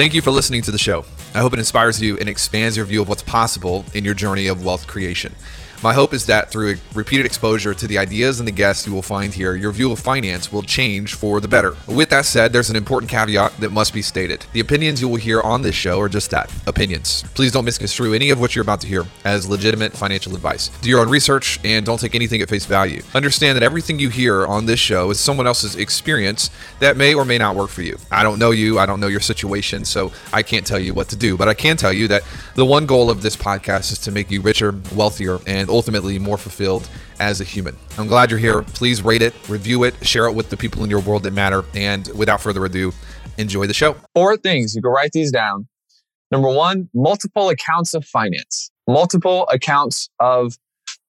Thank you for listening to the show. I hope it inspires you and expands your view of what's possible in your journey of wealth creation. My hope is that through repeated exposure to the ideas and the guests you will find here, your view of finance will change for the better. With that said, there's an important caveat that must be stated. The opinions you will hear on this show are just that opinions. Please don't misconstrue any of what you're about to hear as legitimate financial advice. Do your own research and don't take anything at face value. Understand that everything you hear on this show is someone else's experience that may or may not work for you. I don't know you, I don't know your situation, so I can't tell you what to do, but I can tell you that the one goal of this podcast is to make you richer, wealthier, and ultimately more fulfilled as a human. I'm glad you're here. Please rate it, review it, share it with the people in your world that matter. And without further ado, enjoy the show. Four things. You can write these down. Number one, multiple accounts of finance. Multiple accounts of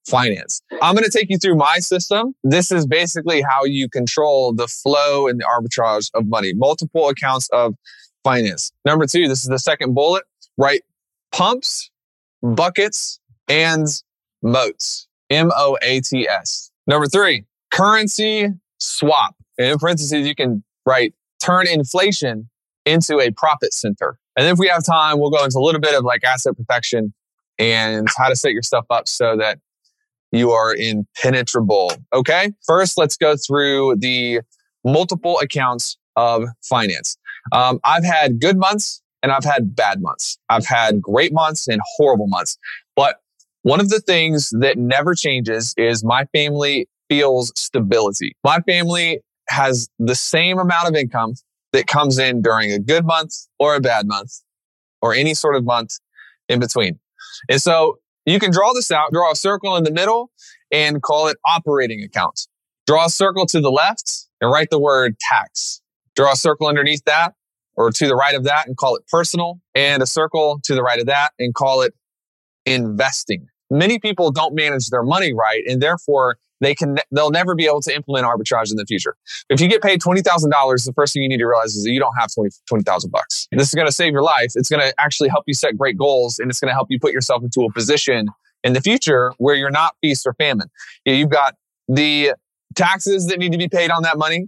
finance. I'm going to take you through my system. This is basically how you control the flow and the arbitrage of money. Multiple accounts of finance. Number two, this is the second bullet, right? Pumps, buckets, and moats. M O A T S. Number three, currency swap. And in parentheses, you can write turn inflation into a profit center. And if we have time, we'll go into a little bit of like asset protection and how to set your stuff up so that you are impenetrable. Okay. First, let's go through the multiple accounts of finance. Um, I've had good months and I've had bad months. I've had great months and horrible months. But one of the things that never changes is my family feels stability. My family has the same amount of income that comes in during a good month or a bad month or any sort of month in between. And so you can draw this out, draw a circle in the middle and call it operating account. Draw a circle to the left and write the word tax. Draw a circle underneath that or to the right of that and call it personal and a circle to the right of that and call it investing. Many people don't manage their money right and therefore they can they'll never be able to implement arbitrage in the future. If you get paid $20,000, the first thing you need to realize is that you don't have 20 20,000 bucks. This is going to save your life. It's going to actually help you set great goals and it's going to help you put yourself into a position in the future where you're not feast or famine. You've got the taxes that need to be paid on that money.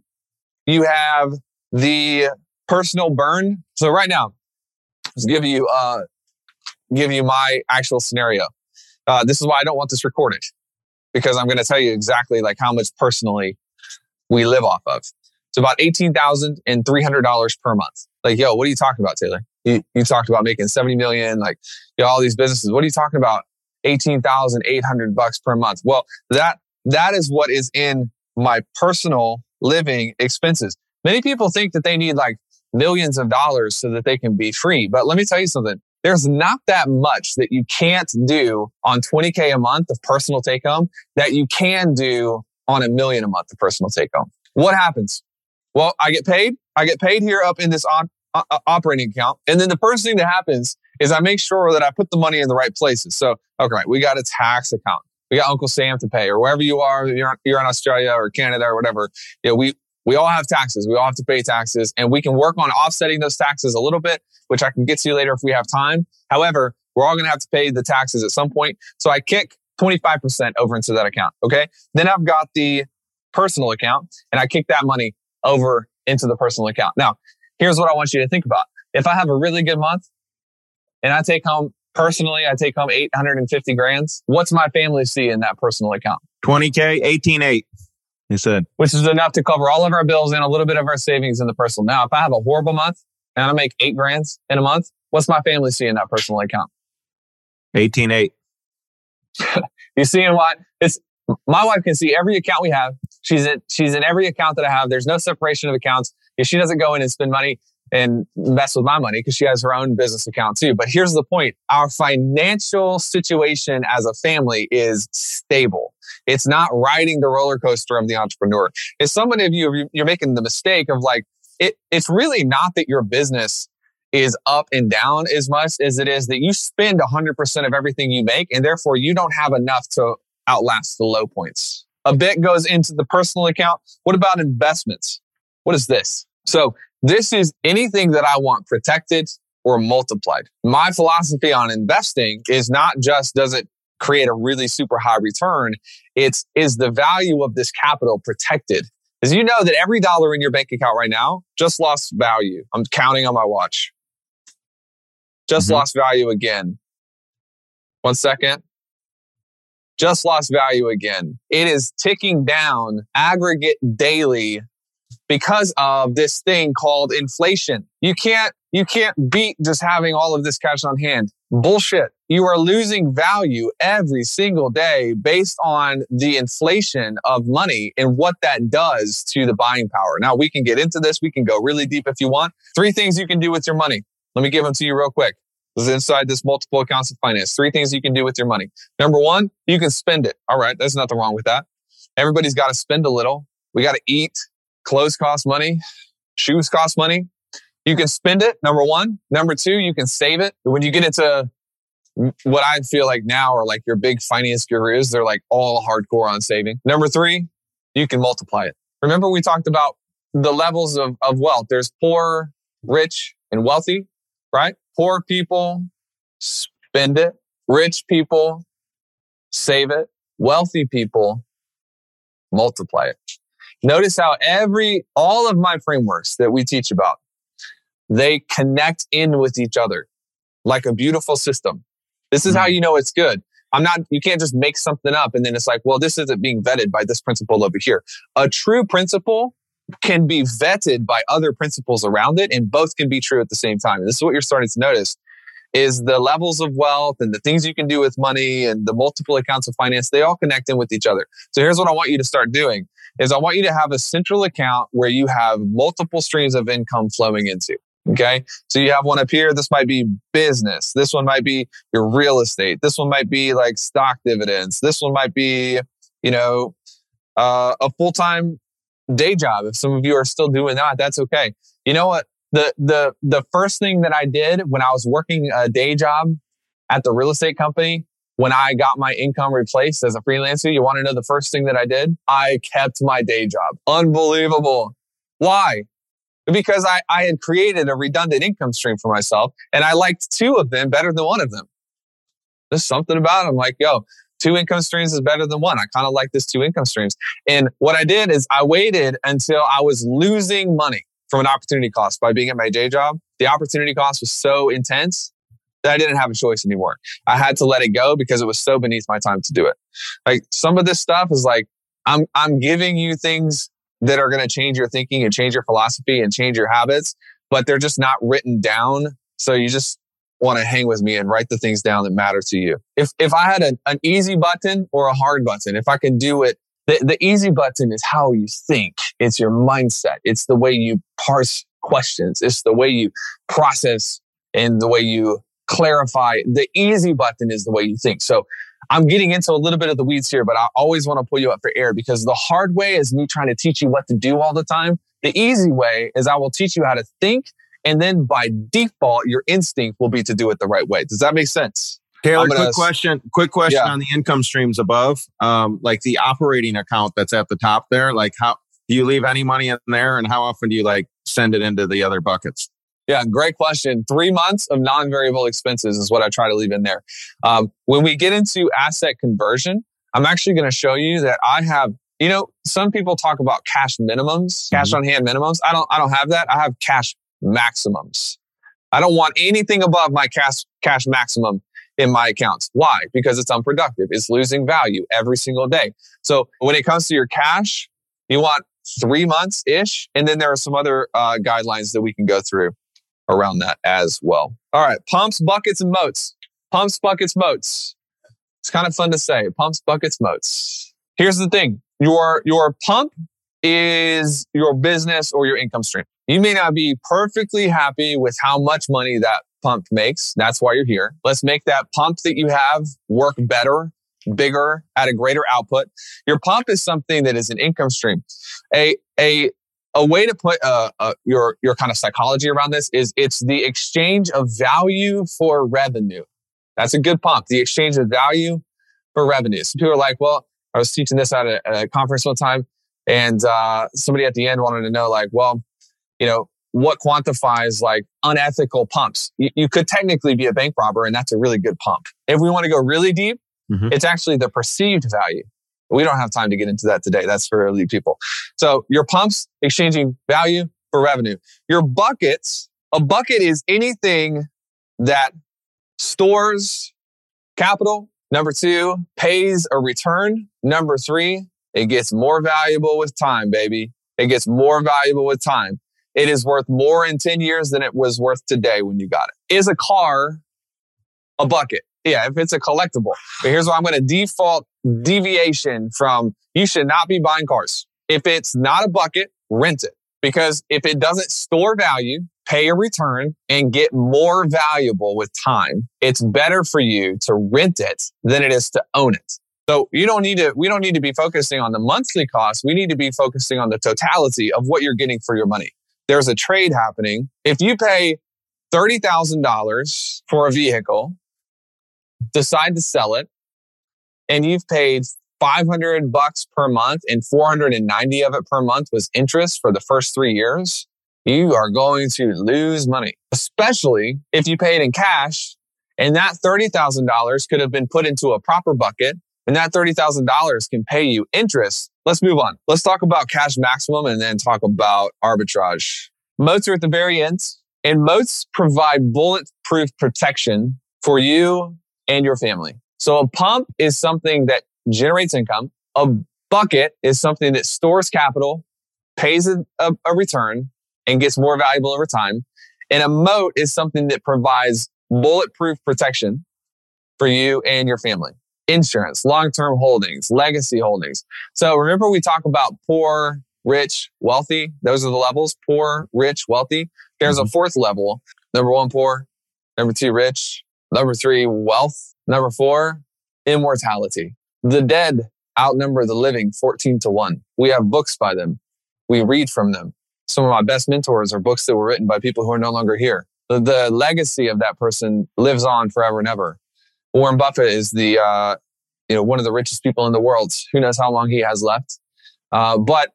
You have the personal burn. So right now, let's give you uh give you my actual scenario. Uh, this is why I don't want this recorded because I'm going to tell you exactly like how much personally we live off of. It's about eighteen thousand and three hundred dollars per month. Like, yo, what are you talking about, Taylor? You, you talked about making seventy million, like, you know, all these businesses. What are you talking about? Eighteen thousand eight hundred bucks per month. Well, that that is what is in my personal living expenses. Many people think that they need like millions of dollars so that they can be free. But let me tell you something. There's not that much that you can't do on 20K a month of personal take home that you can do on a million a month of personal take home. What happens? Well, I get paid. I get paid here up in this uh, operating account. And then the first thing that happens is I make sure that I put the money in the right places. So, okay, right, we got a tax account. We got Uncle Sam to pay, or wherever you are, you're, you're in Australia or Canada or whatever. You know, we we all have taxes. We all have to pay taxes and we can work on offsetting those taxes a little bit, which I can get to you later if we have time. However, we're all going to have to pay the taxes at some point. So I kick 25% over into that account. Okay. Then I've got the personal account and I kick that money over into the personal account. Now, here's what I want you to think about. If I have a really good month and I take home personally, I take home 850 grands, what's my family see in that personal account? 20K, 18.8. Said, which is enough to cover all of our bills and a little bit of our savings in the personal. Now, if I have a horrible month and I make eight grands in a month, what's my family see in that personal account? 18.8. you seeing what? It's my wife can see every account we have. She's in, she's in every account that I have. There's no separation of accounts. If she doesn't go in and spend money and mess with my money because she has her own business account too. But here's the point. Our financial situation as a family is stable. It's not riding the roller coaster of the entrepreneur. If someone of you, you're making the mistake of like, it, it's really not that your business is up and down as much as it is that you spend 100% of everything you make and therefore you don't have enough to outlast the low points. A bit goes into the personal account. What about investments? What is this? So this is anything that I want protected or multiplied. My philosophy on investing is not just does it create a really super high return. It's is the value of this capital protected? As you know that every dollar in your bank account right now just lost value. I'm counting on my watch. Just Mhm. lost value again. One second. Just lost value again. It is ticking down aggregate daily because of this thing called inflation. You can't you can't beat just having all of this cash on hand. Bullshit. You are losing value every single day based on the inflation of money and what that does to the buying power. Now we can get into this. We can go really deep if you want. Three things you can do with your money. Let me give them to you real quick. This is inside this multiple accounts of finance. Three things you can do with your money. Number one, you can spend it. All right. There's nothing wrong with that. Everybody's got to spend a little. We got to eat. Clothes cost money. Shoes cost money. You can spend it. Number one. Number two, you can save it. When you get into what I feel like now are like your big finance gurus, they're like all hardcore on saving. Number three, you can multiply it. Remember, we talked about the levels of, of wealth. There's poor, rich, and wealthy, right? Poor people spend it. Rich people save it. Wealthy people multiply it. Notice how every, all of my frameworks that we teach about, they connect in with each other like a beautiful system. This is how mm-hmm. you know it's good. I'm not, you can't just make something up and then it's like, well, this isn't being vetted by this principle over here. A true principle can be vetted by other principles around it and both can be true at the same time. And this is what you're starting to notice is the levels of wealth and the things you can do with money and the multiple accounts of finance, they all connect in with each other. So here's what I want you to start doing is I want you to have a central account where you have multiple streams of income flowing into. Okay. So you have one up here. This might be business. This one might be your real estate. This one might be like stock dividends. This one might be, you know, uh, a full time day job. If some of you are still doing that, that's okay. You know what? The, the, the first thing that I did when I was working a day job at the real estate company, when I got my income replaced as a freelancer, you want to know the first thing that I did? I kept my day job. Unbelievable. Why? Because I, I had created a redundant income stream for myself and I liked two of them better than one of them. There's something about them like, yo, two income streams is better than one. I kind of like this two income streams. And what I did is I waited until I was losing money from an opportunity cost by being at my day job. The opportunity cost was so intense I didn't have a choice anymore. I had to let it go because it was so beneath my time to do it. Like some of this stuff is like, I'm, I'm giving you things that are going to change your thinking and change your philosophy and change your habits, but they're just not written down. So you just want to hang with me and write the things down that matter to you. If, if I had an, an easy button or a hard button, if I can do it, the, the easy button is how you think. It's your mindset. It's the way you parse questions. It's the way you process and the way you clarify. The easy button is the way you think. So I'm getting into a little bit of the weeds here, but I always want to pull you up for air because the hard way is me trying to teach you what to do all the time. The easy way is I will teach you how to think. And then by default, your instinct will be to do it the right way. Does that make sense? Taylor, quick question. Quick question Yeah. on the income streams above, um, like the operating account that's at the top there. Like, how do you leave any money in there, and how often do you like send it into the other buckets? Yeah, great question. Three months of non variable expenses is what I try to leave in there. Um, when we get into asset conversion, I'm actually going to show you that I have. You know, some people talk about cash minimums, cash on hand minimums. I don't. I don't have that. I have cash maximums. I don't want anything above my cash cash maximum in my accounts. Why? Because it's unproductive. It's losing value every single day. So when it comes to your cash, you want three months ish, and then there are some other uh, guidelines that we can go through around that as well. All right, pumps, buckets, and moats. Pumps, buckets, moats. It's kind of fun to say. Pumps, buckets, moats. Here's the thing: your your pump is your business or your income stream. You may not be perfectly happy with how much money that pump makes. That's why you're here. Let's make that pump that you have work better, bigger, at a greater output. Your pump is something that is an income stream. A a a way to put uh, uh, your your kind of psychology around this is it's the exchange of value for revenue. That's a good pump. The exchange of value for revenue. So people are like, well, I was teaching this at a, at a conference one time, and uh, somebody at the end wanted to know, like, well, you know, what quantifies like unethical pumps? You, you could technically be a bank robber, and that's a really good pump. If we want to go really deep, Mhm. it's actually the perceived value. We don't have time to get into that today. That's for elite people. So your pumps exchanging value for revenue. Your buckets, a bucket is anything that stores capital. Number two, pays a return. Number three, it gets more valuable with time, baby. It gets more valuable with time. It is worth more in 10 years than it was worth today when you got it. Is a car a bucket? Yeah, if it's a collectible. But here's why I'm going to default deviation from you should not be buying cars. If it's not a bucket, rent it. Because if it doesn't store value, pay a return and get more valuable with time, it's better for you to rent it than it is to own it. So you don't need to, we don't need to be focusing on the monthly cost. We need to be focusing on the totality of what you're getting for your money. There's a trade happening. If you pay $30,000 for a vehicle, decide to sell it, and you've paid 500 bucks per month and 490 of it per month was interest for the first three years, you are going to lose money, especially if you pay it in cash and that $30,000 could have been put into a proper bucket and that $30,000 can pay you interest. Let's move on. Let's talk about cash maximum and then talk about arbitrage. Moats are at the very end and moats provide bulletproof protection for you and your family. So a pump is something that generates income. A bucket is something that stores capital, pays a, a, return, and gets more valuable over time. And a moat is something that provides bulletproof protection for you and your family. Insurance, long-term holdings, legacy holdings. So remember we talk about poor, rich, wealthy. Those are the levels, poor, rich, wealthy. There's mm-hmm. a fourth level. Number one, poor. Number two, rich. Number three, wealth. Number four, immortality. The dead outnumber the living 14 to 1. We have books by them. We read from them. Some of my best mentors are books that were written by people who are no longer here. The, the legacy of that person lives on forever and ever. Warren Buffett is the, uh, you know, one of the richest people in the world. Who knows how long he has left? Uh, but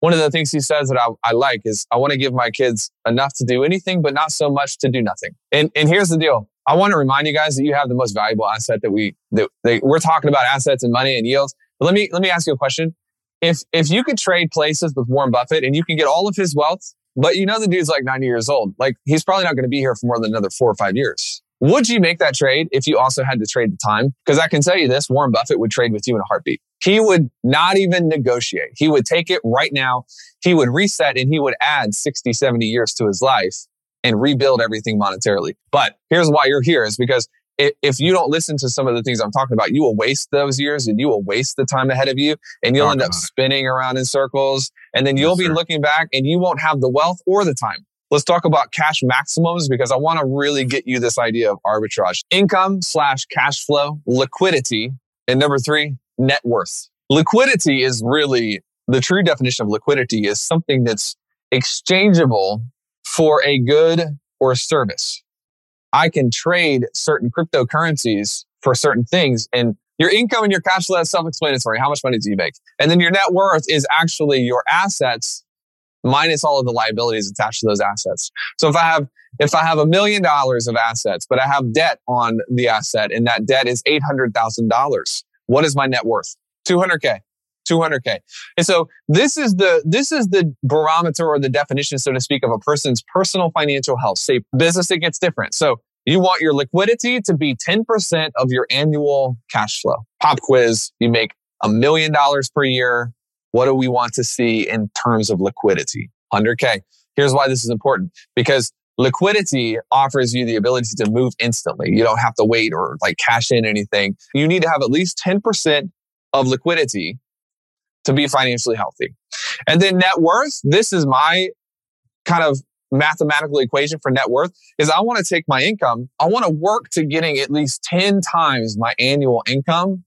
one of the things he says that I, I like is I want to give my kids enough to do anything, but not so much to do nothing. And, and here's the deal. I want to remind you guys that you have the most valuable asset that we that, that we're talking about assets and money and yields. But let me let me ask you a question. If if you could trade places with Warren Buffett and you can get all of his wealth, but you know the dude's like 90 years old, like he's probably not going to be here for more than another four or five years. Would you make that trade if you also had to trade the time? Because I can tell you this, Warren Buffett would trade with you in a heartbeat. He would not even negotiate. He would take it right now. He would reset and he would add 60, 70 years to his life and rebuild everything monetarily. But here's why you're here is because if you don't listen to some of the things I'm talking about, you will waste those years and you will waste the time ahead of you and you'll Talk end up spinning around in circles. And then you'll yes, be sir. looking back and you won't have the wealth or the time. Let's talk about cash maximums because I want to really get you this idea of arbitrage. Income slash cash flow, liquidity. And number three, net worth. Liquidity is really the true definition of liquidity is something that's exchangeable for a good or a service. I can trade certain cryptocurrencies for certain things and your income and your cash flow is self-explanatory. How much money do you make? And then your net worth is actually your assets minus all of the liabilities attached to those assets. So if I have if I have a million dollars of assets, but I have debt on the asset and that debt is $800,000, what is my net worth? 200K. 200k. And so this is the this is the barometer or the definition, so to speak, of a person's personal financial health. Say business, it gets different. So you want your liquidity to be 10% of your annual cash flow. Pop quiz, you make a million dollars per year. What do we want to see in terms of liquidity? 100K. Here's why this is important because liquidity offers you the ability to move instantly. You don't have to wait or like cash in anything. You need to have at least 10% of liquidity to be financially healthy. And then net worth, this is my kind of mathematical equation for net worth is I want to take my income, I want to work to getting at least 10 times my annual income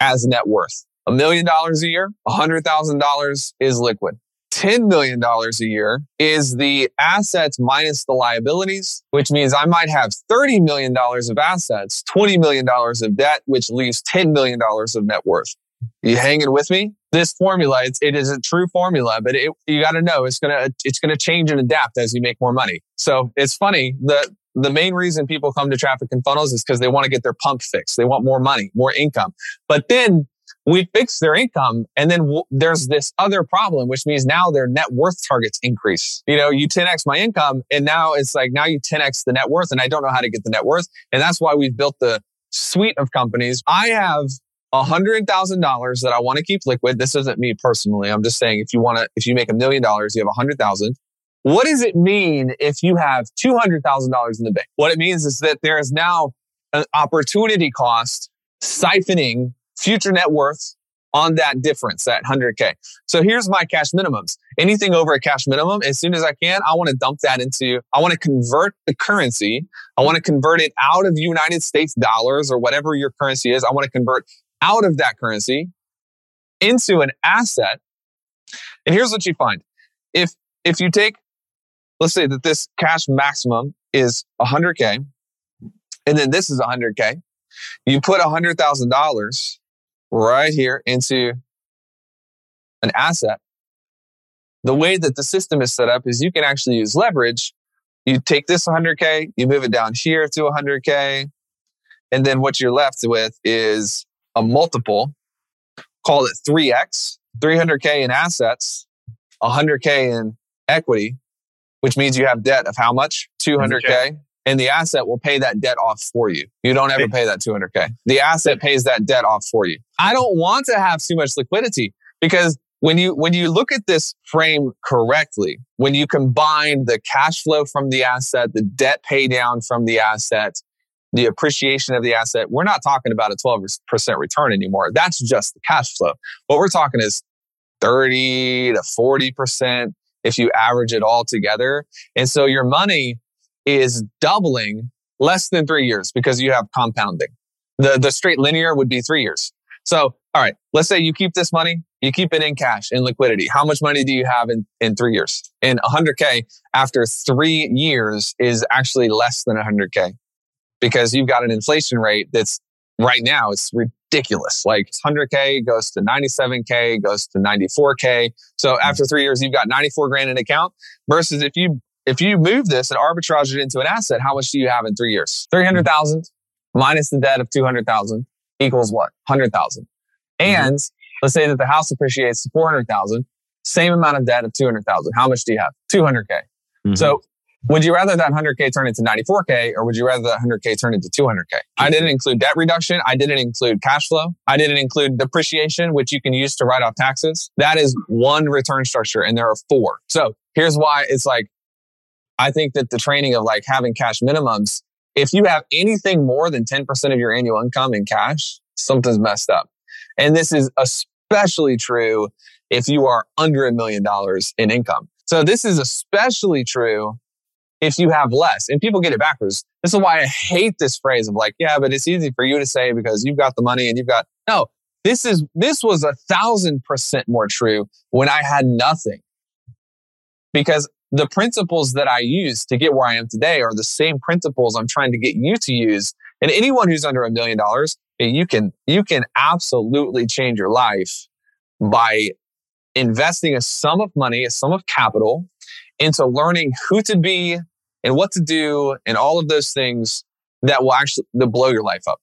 as net worth. A million dollars a year, a hundred thousand dollars is liquid. $10 million a year is the assets minus the liabilities, which means I might have $30 million of assets, $20 million of debt, which leaves $10 million of net worth. You hanging with me? This formula, it's, it is a true formula, but it, you got to know it's gonna it's gonna change and adapt as you make more money. So it's funny the the main reason people come to traffic and funnels is because they want to get their pump fixed. They want more money, more income. But then we fix their income and then w- there's this other problem which means now their net worth targets increase you know you 10x my income and now it's like now you 10x the net worth and i don't know how to get the net worth and that's why we've built the suite of companies i have $100000 that i want to keep liquid this isn't me personally i'm just saying if you want to if you make a million dollars you have 100000 what does it mean if you have $200000 in the bank what it means is that there is now an opportunity cost siphoning future net worth on that difference, that 100K. So here's my cash minimums. Anything over a cash minimum, as soon as I can, I want to dump that into, I want to convert the currency. I want to convert it out of United States dollars or whatever your currency is. I want to convert out of that currency into an asset. And here's what you find. If, if you take, let's say that this cash maximum is 100K, and then this is 100K, you put $100,000 right here into an asset. The way that the system is set up is you can actually use leverage. You take this 100K, you move it down here to 100K. And then what you're left with is a multiple, call it 3x, 300K in assets, 100K in equity, which means you have debt of how much? 200K and the asset will pay that debt off for you. You don't ever pay that 200K. The asset pays that debt off for you. I don't want to have too much liquidity because when you when you look at this frame correctly, when you combine the cash flow from the asset, the debt pay down from the asset, the appreciation of the asset, we're not talking about a 12% return anymore. That's just the cash flow. What we're talking is 30 to 40% if you average it all together. And so your money is doubling less than three years because you have compounding. The, the straight linear would be three years. So, all right, let's say you keep this money, you keep it in cash, in liquidity. How much money do you have in, in three years? And 100K after three years is actually less than 100K because you've got an inflation rate that's right now, it's ridiculous. Like 100K goes to 97K, goes to 94K. So after three years, you've got 94 grand in account versus if you if you move this and arbitrage it into an asset, how much do you have in three years? 300,000 minus the debt of 200,000 equals what? 100,000. Mm-hmm. And mm-hmm. let's say that the house appreciates to 400,000, same amount of debt of 200,000. How much do you have? 200K. Mm-hmm. So would you rather that 100K turn into 94K or would you rather that 100K turn into 200K? I didn't include debt reduction. I didn't include cash flow. I didn't include depreciation, which you can use to write off taxes. That is one return structure and there are four. So here's why it's like I think that the training of like having cash minimums, if you have anything more than 10% of your annual income in cash, something's messed up. And this is especially true if you are under a million dollars in income. So this is especially true if you have less. And people get it backwards. This is why I hate this phrase of like, yeah, but it's easy for you to say because you've got the money and you've got no. This is this was a thousand percent more true when I had nothing. Because the principles that I use to get where I am today are the same principles I'm trying to get you to use. And anyone who's under a million dollars, you can, you can absolutely change your life by investing a sum of money, a sum of capital into learning who to be and what to do and all of those things that will actually blow your life up.